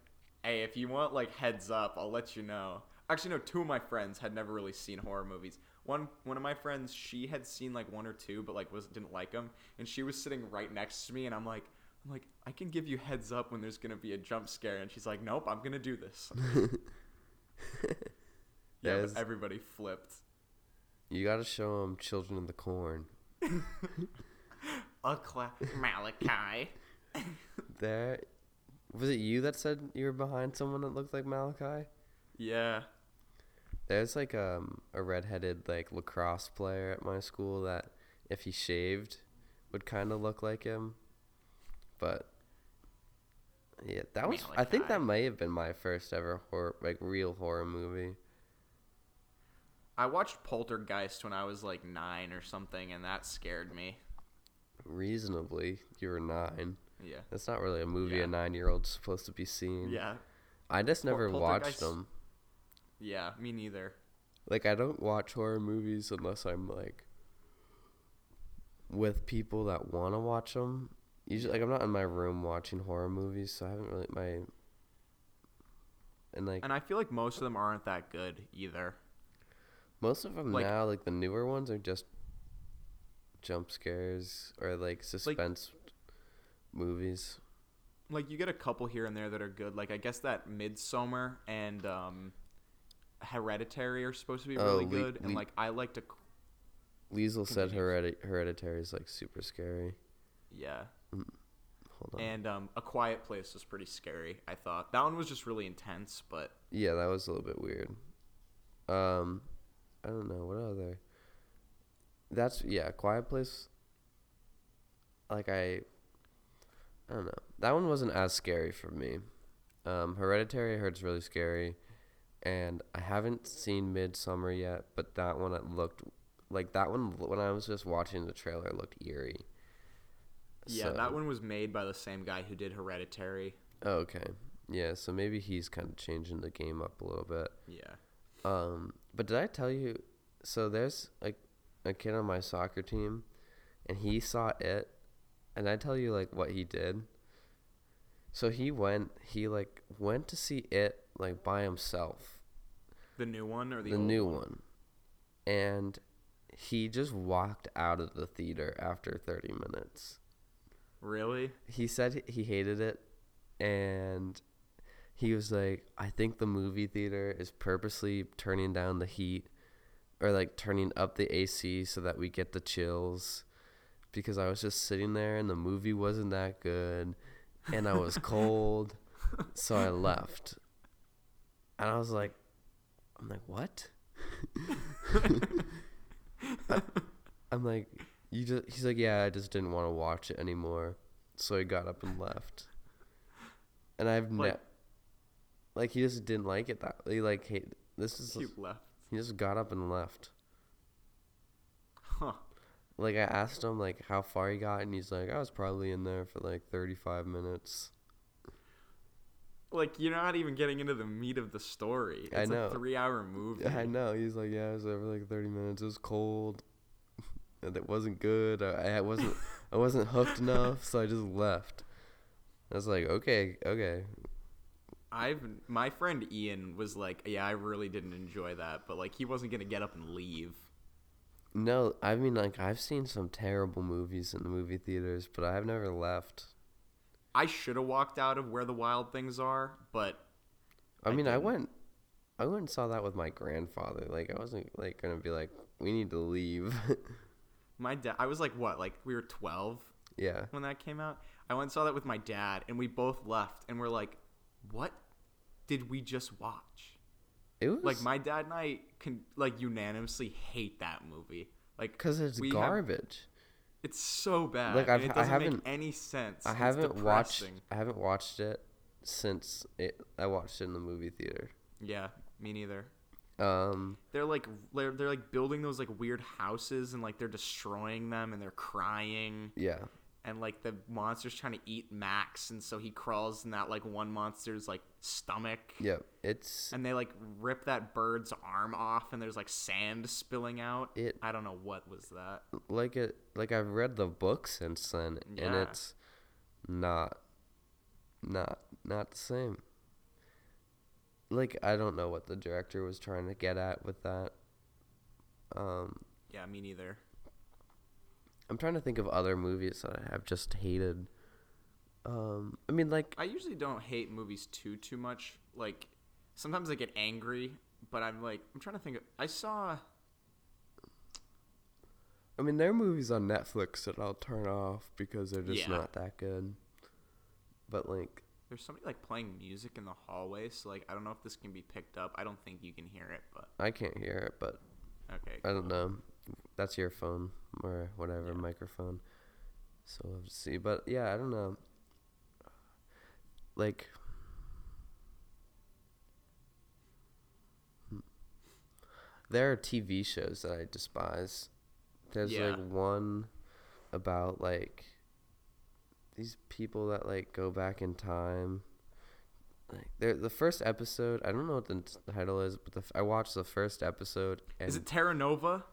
hey if you want like heads up i'll let you know. Actually no two of my friends had never really seen horror movies. One one of my friends she had seen like one or two but like was didn't like them and she was sitting right next to me and i'm like i'm like i can give you heads up when there's gonna be a jump scare. And she's like nope i'm gonna do this. Yeah everybody flipped you gotta show them children of the corn. A cla- malachai. There was it you that said you were behind someone that looked like malachai? Yeah. There's like um, a redheaded like lacrosse player at my school that if he shaved would kind of look like him. But yeah that was i think that Malachai. may have been my first ever horror like real horror movie I watched Poltergeist when I was like nine or something, and that scared me. reasonably you were nine Yeah. that's not really a movie Yeah. a nine year old's supposed to be seeing Yeah. i just Pol- never watched them Yeah. Me neither. like I don't watch horror movies unless I'm like with people that want to watch them. Usually, like I'm not in my room watching horror movies, so I haven't really my and like And I feel like most of them aren't that good either. Most of them like- now, like the newer ones are just jump scares or like suspense movies. like you get a couple here and there that are good. Like I guess that Midsommar and um, Hereditary are supposed to be Oh, really Le- good, and Le- like I like to, Liesel said heredi- hereditary is like super scary. yeah. Hold on. And um, A Quiet Place was pretty scary. I thought that one was just really intense, but yeah, that was a little bit weird. Um, I don't know what other. That's yeah, Quiet Place. Like I, I don't know. That one wasn't as scary for me. Um, Hereditary I really scary, and I haven't seen Midsommar yet. But that one it looked like that one when I was just watching the trailer it looked eerie. yeah, So- that one was made by the same guy who did Hereditary. Oh, okay. Yeah, so maybe he's kind of changing the game up a little bit. Yeah. Um, but did I tell you? So there's like a kid on my soccer team, and he saw it, and I tell you like what he did. So he went. He like went to see it like by himself, The new one or the, the, new one? one, and he just walked out of the theater after thirty minutes. Really? he said he hated it and he was like i think the movie theater is purposely turning down the heat or like turning up the ac so that we get the chills because i was just sitting there and the movie wasn't that good and i was cold so i left. And i was like i'm like what? I- i'm like you just he's like yeah i just didn't want to watch it anymore. So he got up and left. And i've Like- ne- like he just didn't like it that he like hate this is He left. he just got up and left Huh. like i asked him like how far he got and he's like i was probably in there for like 35 minutes Like you're not even getting into the meat of the story. It's I know. a three-hour movie. i know he's like yeah i was there for like 30 minutes it was cold and it wasn't good i, I wasn't i wasn't hooked enough so i just left i was like okay okay I've my friend Ian was like, "Yeah, I really didn't enjoy that, but like he wasn't gonna get up and leave." No, I mean like I've seen some terrible movies in the movie theaters, but I've never left. I should have walked out of where the wild things are, but I I mean, I didn't. went I went and saw that with my grandfather. Like I wasn't like going to be like we need to leave. my dad. I was like, what? Like we were twelve yeah. when that came out. I went and saw that with my dad, and we both left, and we're like, "What did we just watch?" It was Like my dad and I can like unanimously hate that movie. Like cuz it's we have- garbage. it's so bad. Like, I've, it doesn't make haven't- any sense. I haven't watched. I haven't watched it since it I watched it in the movie theater. Yeah, me neither. Um They're like they're, they're like building those like weird houses and like they're destroying them and they're crying yeah. And like the monster's trying to eat Max and so he crawls in that like one monster's like stomach Yep. It's and they like rip that bird's arm off and there's like sand spilling out. It- I don't know what was that. like it like I've read the book since then and it's not not not the same. Like I don't know what the director was trying to get at with that. Um Yeah, me neither. I'm trying to think of other movies that I have just hated. Um I mean like I usually don't hate movies too too much. Like sometimes I get angry, but I'm like I'm trying to think. Of, I saw I mean there are movies on Netflix that I'll turn off because they're just Yeah. not that good. But like there's somebody like playing music in the hallway, so like I don't know if this can be picked up. I don't think you can hear it, but I can't hear it, but okay. I don't know. That's your phone or whatever Yeah. microphone. So we'll have to see. But yeah, I don't know. Like Hmm. there are TV shows that I despise. There's Yeah. like one about like these people that like go back in time. Like they're, the first episode, I don't know what the title is, but the, f- I watched the first episode and Is it Terra Nova?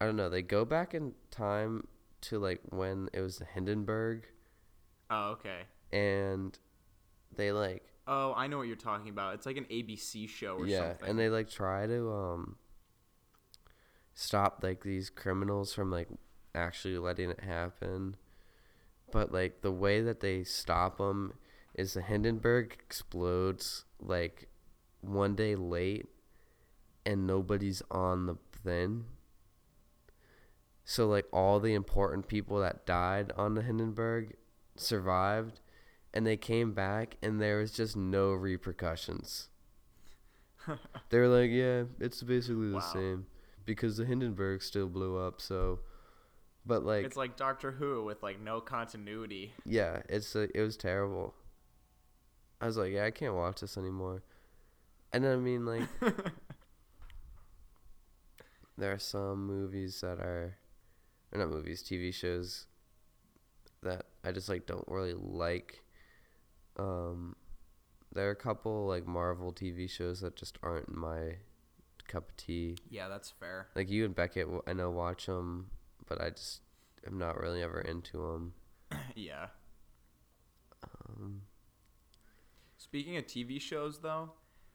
I don't know. They go back in time to like when it was the Hindenburg, Oh, okay. and they like Oh, I know what you're talking about. It's like an ABC show or yeah, something. and they like try to um stop like these criminals from like actually letting it happen, but like the way that they stop them is the Hindenburg explodes like one day late and nobody's on the thing. So like all the important people that died on the Hindenburg survived and they came back and there was just no repercussions. they were like, yeah, it's basically the Wow. same because the Hindenburg still blew up, so but like it's like Doctor Who with like no continuity. yeah, it's uh, it was terrible. I was like, yeah, I can't watch this anymore. And then I mean, like, there are some movies that are, or not movies, TV shows that I just like don't really like. Um, there are a couple like Marvel TV shows that just aren't my cup of tea. Yeah, that's fair. Like you and Beckett, I know watch them, but I just am not really ever into them. yeah. Um, Speaking of TV shows, though,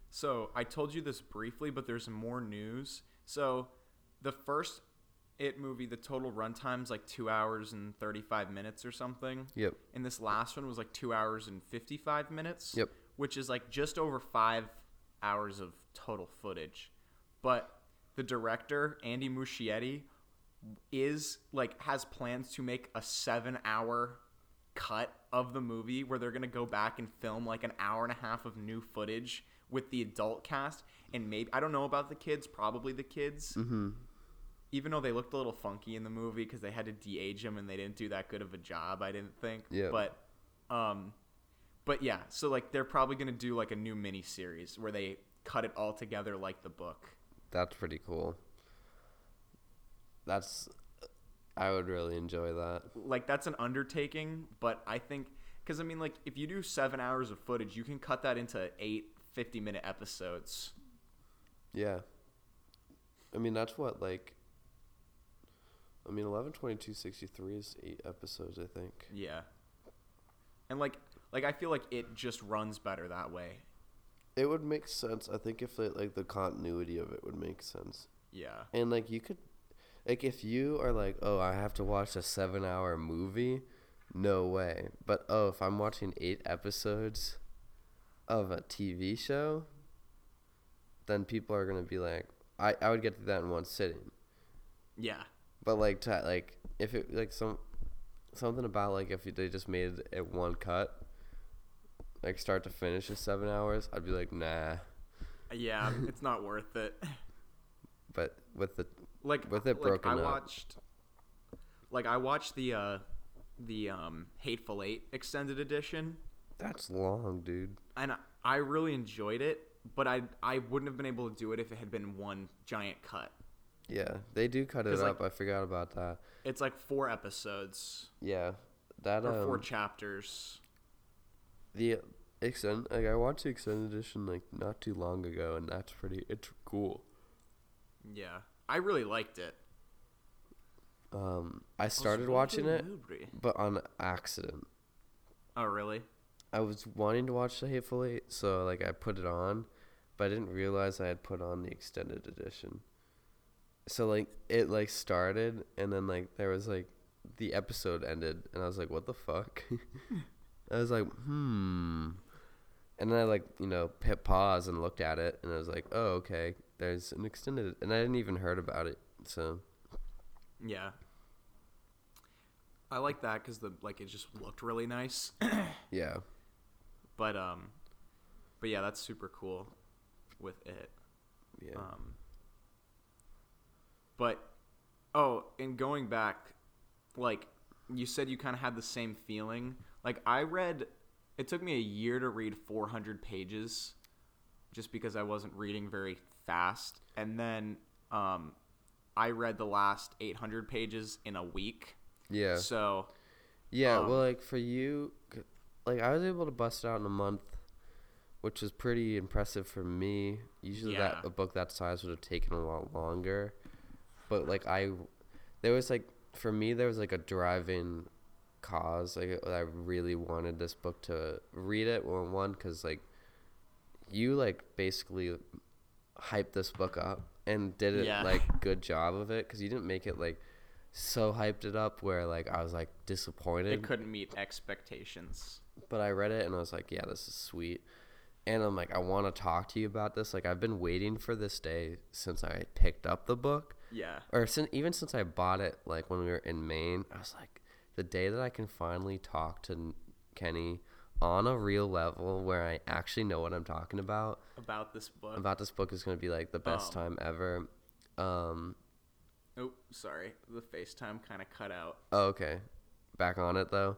so I told you this briefly, but there's more news. So, the first It movie, the total runtime's like two hours and 35 minutes or something. yep. And this last one was like two hours and 55 minutes. Yep. Which is like just over five hours of total footage. But the director, Andy Muschietti, is like has plans to make a seven hour cut of the movie where they're gonna go back and film like an hour and a half of new footage with the adult cast and maybe I don't know about the kids, probably the kids. Mm-hmm. Even though they looked a little funky in the movie because they had to de-age them and they didn't do that good of a job, I didn't think. Yeah. But, um, but yeah, so like they're probably gonna do like a new mini series where they cut it all together like the book. That's pretty cool. That's I would really enjoy that. like that's an undertaking but i think because i mean like if you do seven hours of footage you can cut that into eight 50 minute episodes Yeah. I mean that's what like I mean eleven twenty two sixty three is eight episodes I think. yeah and like like i feel like it just runs better that way It would make sense. I think if like the continuity of it would make sense. yeah And like you could like if you are like, "Oh, I have to watch a 7-hour movie." No way. But oh, if I'm watching 8 episodes of a TV show, then people are going to be like, I I would get to that in one sitting. yeah But like to, like if it like some something about like if they just made it one cut, like start to finish is 7 hours, I'd be like, "Nah." yeah it's not worth it But with the like With it like, broken i up. watched like i watched the uh the um hateful eight extended edition that's long, dude. and I- i really enjoyed it but i i wouldn't have been able to do it if it had been one giant cut Yeah, they do cut it 'Cause, like- up. I forgot about that. it's like four episodes Yeah, that or four um, chapters. the extend like I watched the extended edition like not too long ago, and that's pretty. It's cool. Yeah, I really liked it. Um, I started watching it, but on accident. Oh, really? I was wanting to watch the Hateful Eight, so like I put it on, but I didn't realize I had put on the extended edition. So like it like started, and then like there was like the episode ended, and I was like, "What the fuck?" I was like, "Hmm," and then I like you know hit pause and looked at it, and I was like, "Oh okay, there's an extended," and I didn't even heard about it. So Yeah. I like that because the like it just looked really nice. yeah, but um, but yeah, that's super cool with it. yeah, Um, but oh, and going back, like you said, you kind of had the same feeling. Like I read, it took me a year to read 400 pages, just because I wasn't reading very fast, and then um, I read the last 800 pages in a week. yeah. So Yeah, Um, well, like for you, like I was able to bust it out in a month, which is pretty impressive for me. Usually, Yeah. that a book that size would have taken a lot longer, but like I, there was like for me there was like a driving cause. Like I really wanted this book to read it one one because like you like basically hyped this book up and did it Yeah. like good job of it because you didn't make it like so hyped it up where like I was like disappointed it couldn't meet expectations. but I read it and I was like, yeah, this is sweet. And I'm like, I want to talk to you about this. Like, I've been waiting for this day since I picked up the book, Yeah. or since even since I bought it. Like when we were in Maine, I was like, the day that I can finally talk to Kenny on a real level where I actually know what I'm talking about About this book. about this book is going to be like the best Oh. time ever. Um, oh, sorry. The FaceTime kind of cut out. oh, okay, back on it though.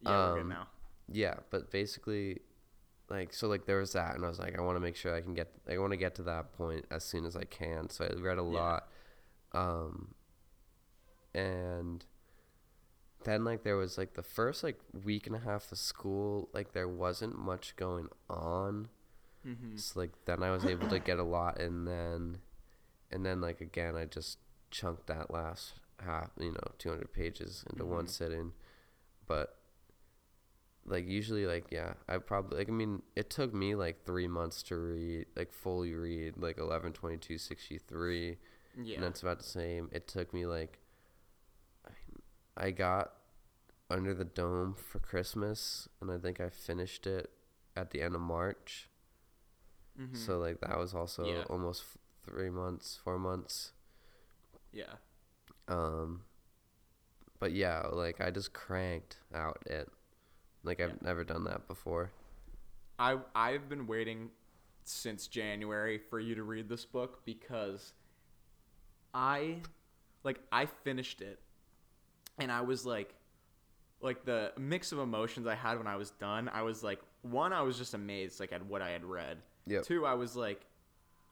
Yeah, we're Um, good now. Yeah, but basically, like so, like there was that, and I was like, I want to make sure I can get, I want to get to that point as soon as I can. So I read a Yeah. lot, um, and then like there was like the first like week and a half of school, like there wasn't much going on. Mm-hmm. So like then I was able to get a lot, and then, and then like again, I just chunked that last half, you know, two hundred pages into one Mhm. sitting, but like usually like yeah, I probably like I mean it took me like three months to read like fully read like eleven twenty two sixty three, Yeah. and that's about the same. It took me like, I, got under the dome for Christmas, and I think I finished it at the end of March. Mhm. So like that was also Yeah. almost three months, four months. yeah. Um, but yeah, like I just cranked out it. Like I've Yeah. never done that before. I I've been waiting since January for you to read this book because I like I finished it and I was like like the mix of emotions I had when I was done, I was like one I was just amazed like at what I had read. Yep. Two, I was like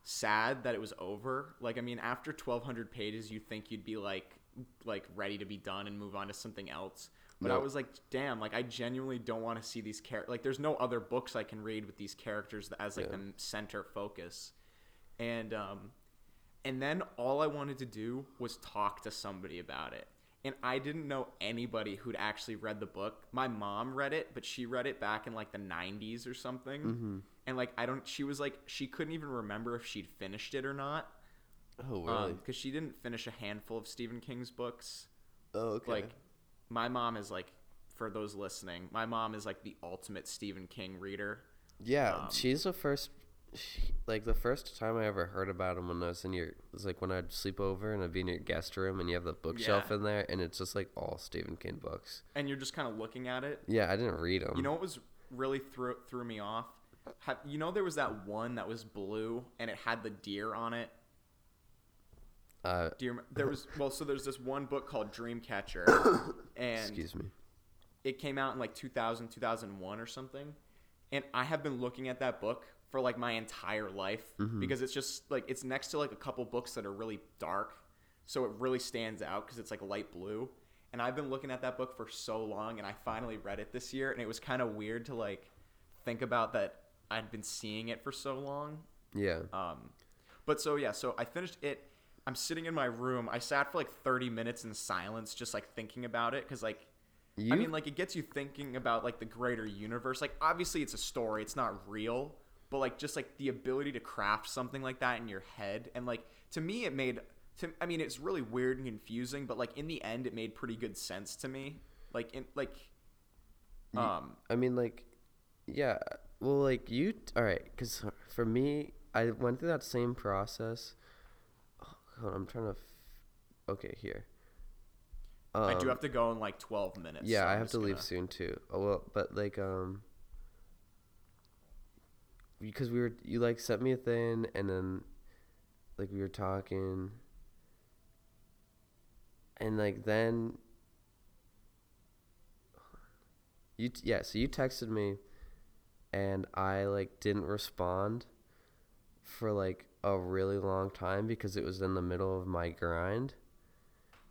sad that it was over. Like I mean after 1200 pages you think you'd be like like ready to be done and move on to something else. But I was like, damn, like I genuinely don't want to see these characters. Like, there's no other books I can read with these characters as like Yeah. the center focus. And um, and then all I wanted to do was talk to somebody about it. And I didn't know anybody who'd actually read the book. My mom read it, but she read it back in like the 90s or something. Mm-hmm. And like I don't, she was like she couldn't even remember if she'd finished it or not. Oh really? Because she didn't finish a handful of Stephen King's books oh okay. like my mom is like for those listening my mom is like the ultimate stephen king reader yeah, um, she's the first. She, like the first time I ever heard about him when I was in your, it was like when I'd sleep over and I'd be in your guest room and you have the bookshelf Yeah. in there and it's just like all Stephen King books. and you're just kind of looking at it Yeah, I didn't read them. you know what was really threw threw me off Have, you know there was that one that was blue and it had the deer on it uh, do you rem- there was well so there's this one book called dreamcatcher and excuse me. it came out in like 2000 2001 or something and i have been looking at that book for like my entire life Mhm. because it's just like it's next to like a couple books that are really dark so it really stands out because it's like light blue and i've been looking at that book for so long and i finally read it this year and it was kind of weird to like think about that i'd been seeing it for so long Yeah. um, but so yeah, so I finished it. I'm sitting in my room. I sat for like 30 minutes in silence, just like thinking about it, because like You, I mean, like it gets you thinking about like the greater universe. Like obviously it's a story, it's not real, but like just like the ability to craft something like that in your head, and like to me it made. To, I mean, it's really weird and confusing, but like in the end, it made pretty good sense to me. Like in like, um, I mean, like, yeah. Well, like you. All right, because for me, I went through that same process. Oh, on, I'm trying to. F- okay, here. I do Um, have to go in like 12 minutes. Yeah, so I have to leave gonna- soon too. Oh well, but like um, because we were you like sent me a thing and then, like we were talking. And like then. You yeah, so you texted me, and I like didn't respond. For like a really long time because it was in the middle of my grind,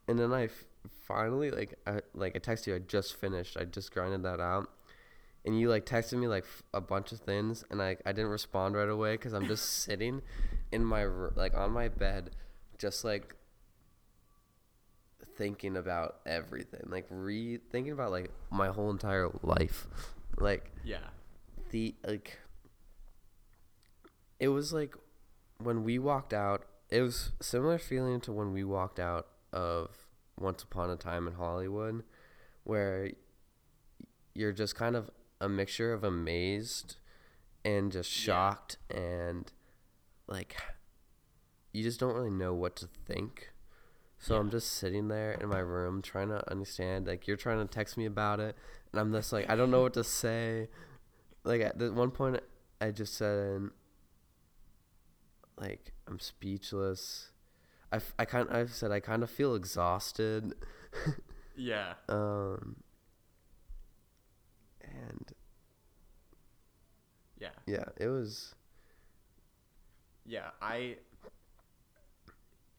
and then I f- finally like I like I texted you I just finished I just grinded that out and you like texted me like f- a bunch of things and I I didn't respond right away cuz I'm just sitting in my like on my bed just like thinking about everything like re thinking about like my whole entire life like Yeah. the like it was like when we walked out it was similar feeling to when we walked out of once upon a time in hollywood where you're just kind of a mixture of amazed and just Yeah. shocked and like you just don't really know what to think. So I'm just sitting there in my room trying to understand. Like you're trying to text me about it, and I'm just like I don't know what to say. Like at the one point, I just said, like I'm speechless. I, f- I kind I've said I kind of feel exhausted. Yeah. Um, and Yeah. yeah, it was. Yeah, I.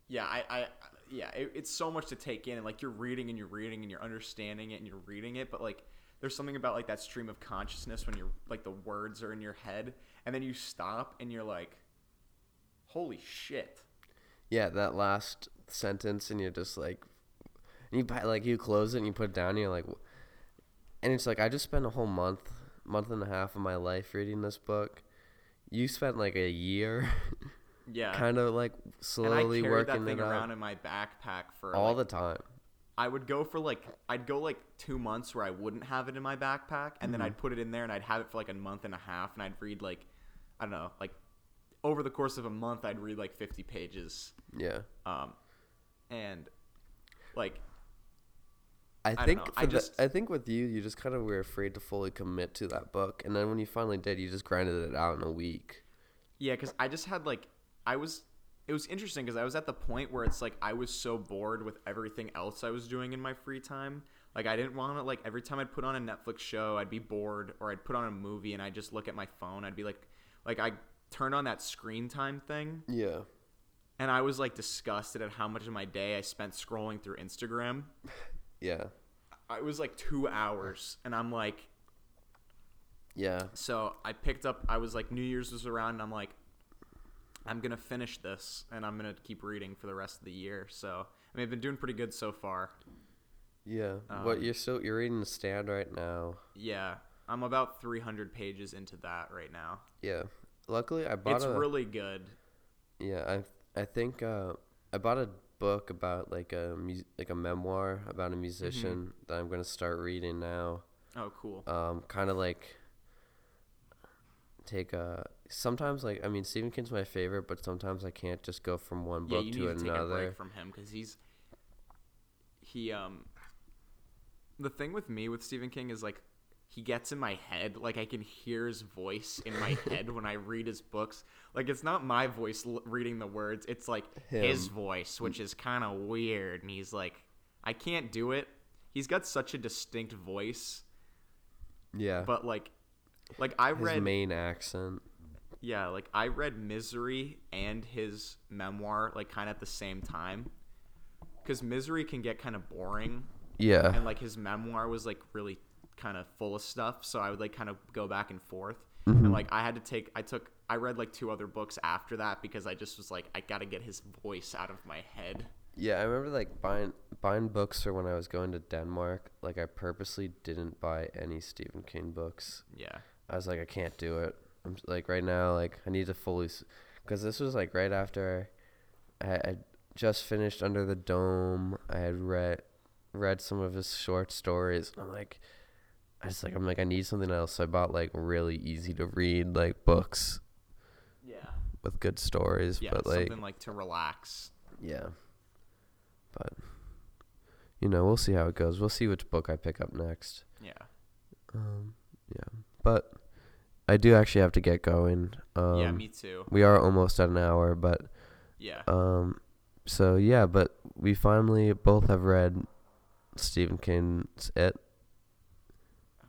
Yeah, I, I, yeah, it, it's so much to take in, and like you're reading and you're reading and you're understanding it and you're reading it, but like there's something about like that stream of consciousness when you're like the words are in your head, and then you stop and you're like, holy shit. Yeah, that last sentence, and you're just like, and you buy, like you close it and you put it down, and you're like, and it's like I just spent a whole month, month and a half of my life reading this book. You spent like a year, Yeah. kind of like and I slowly carried working that thing around in my backpack for all like, the time. I would go for like I'd go like two months where I wouldn't have it in my backpack, and then Mhm. I'd put it in there and I'd have it for like a month and a half, and I'd read like I don't know, like over the course of a month, I'd read like fifty pages, Yeah, um, and like I don't think I the- just- I think with you, you just kind of were afraid to fully commit to that book, and then when you finally did, you just grinded it out in a week. yeah, because I just had like I was. It was interesting because I was at the point where it's like I was so bored with everything else I was doing in my free time. Like I didn't want to like every time I'd put on a Netflix show, I'd be bored, or I'd put on a movie and I'd just look at my phone. I'd be like, like I turned on that screen time thing, Yeah, and I was like disgusted at how much of my day I spent scrolling through Instagram. yeah, It was like two hours, and I'm like, yeah. so I picked up. I was like, New Year's was around, and I'm like, I'm gonna finish this, and I'm gonna keep reading for the rest of the year. So I mean, I've been doing pretty good so far. Yeah. what Um, you're still you're reading the stand right now. Yeah, I'm about 300 pages into that right now. Yeah. Luckily, I bought It's a really good. yeah. I I think uh, I bought a book about like a mu- like a memoir about a musician that I'm gonna start reading now. Oh, cool. Um, kind of like take a sometimes like I mean Stephen King's my favorite, but sometimes I can't just go from one Yeah, book you to to take a another. break from him because he's he um. The thing with me with Stephen King is like he gets in my head. Like I can hear his voice in my head when I read his books. Like it's not my voice l- reading the words. It's like his voice, which is kind of weird. And he's like, I can't do it. He's got such a distinct voice, yeah. but like, like I his read Maine accent. Yeah, like I read Misery and his memoir like kind of at the same time. Cuz Misery can get kind of boring Yeah. and like his memoir was like really kind of full of stuff, so I would like kind of go back and forth. Mhm. And like I had to take I took I read like two other books after that because I just was like I got to get his voice out of my head. Yeah, I remember like buying buying books for when I was going to Denmark. Like I purposely didn't buy any Stephen King books. Yeah. I was like, I can't do it. I'm like right now, like I need to fully, because this was like right after I I just finished Under the Dome. I had read read some of his short stories. And I'm like, I just like I'm like I need something else. So I bought like really easy to read like books Yeah. with good stories. Yeah, but like something like to relax. yeah, but you know we'll see how it goes. We'll see which book I pick up next. Yeah. Um, yeah, but I do actually have to get going. Um, yeah, me too. we are almost at an hour, but Yeah. um, so yeah, but we finally both have read Stephen King's It,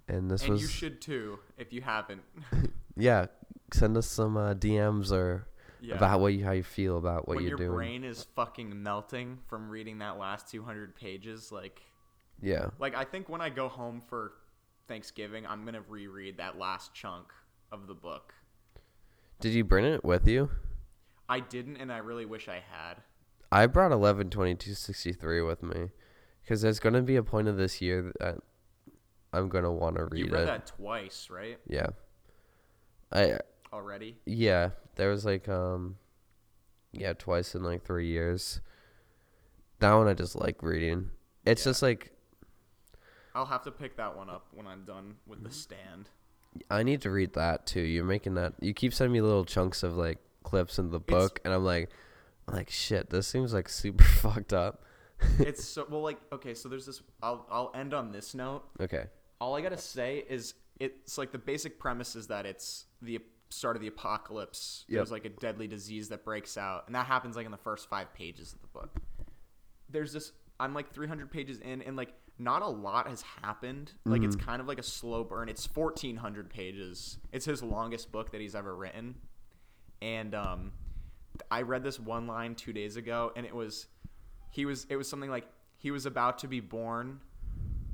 and this and was you should too if you haven't. yeah. Send us some uh, DMs or yeah. about what you how you feel about what when you're your doing. brain is fucking melting from reading that last 200 pages like Yeah, like i think when i go home for thanksgiving i'm gonna reread that last chunk of the book did you bring it with you? i didn't and i really wish i had I brought eleven twenty two sixty three with me because there's gonna be a point of this year that I'm gonna want to read you read it. that twice right Yeah, I already Yeah, there was like um yeah, twice in like 3 years. That one I just like reading. It's Yeah. just like i'll have to pick that one up when i'm done with the stand I need to read that too. You're making that. You keep sending me little chunks of like clips in the book, and I'm like, like shit. This seems like super fucked up. It's so well like okay so there's this I'll, I'll end on this note. Okay. all i gotta say is it's like the basic premise is that it's the start of the apocalypse. Yep. there's like a deadly disease that breaks out and that happens like in the first five pages of the book. There's this i'm like 300 pages in and like not a lot has happened. Like it's kind of like a slow burn. It's 1400 pages. It's his longest book that he's ever written. And um i read this one line two days ago and it was he was it was something like he was about to be born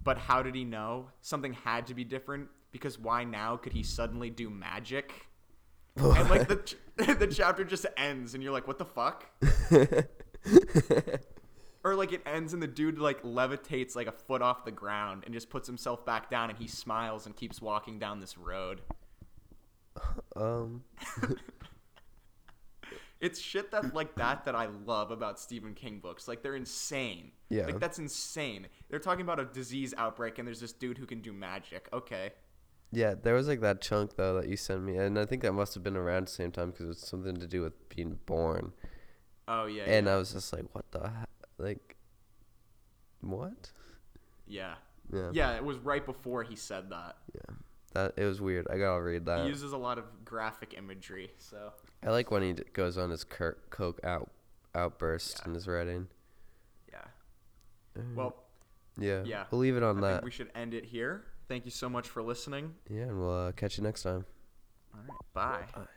but how did he know? Something had to be different because why now could he suddenly do magic? And like the ch- the chapter just ends and you're like what the fuck? Or like it ends and the dude like levitates like a foot off the ground and just puts himself back down and he smiles and keeps walking down this road. Um. it's shit that like that that I love about Stephen King books. Like they're insane. Yeah. Like that's insane. They're talking about a disease outbreak and there's this dude who can do magic. Okay. Yeah, there was like that chunk though that you sent me, and I think that must have been around the same time because it's something to do with being born. Oh yeah. and yeah. I was just like, what the he- like, what? yeah. Yeah. Yeah, it was right before he said that. Yeah. That it was weird. I gotta read He that. uses a lot of graphic imagery, so I like when he d- goes on his Kirk coke out outburst Yeah. in his writing. yeah. Mm. Well, yeah, yeah. We'll leave it on I that. think we should end it here. Thank you so much for listening. yeah, and we'll uh, catch you next time. All right. Bye. Bye.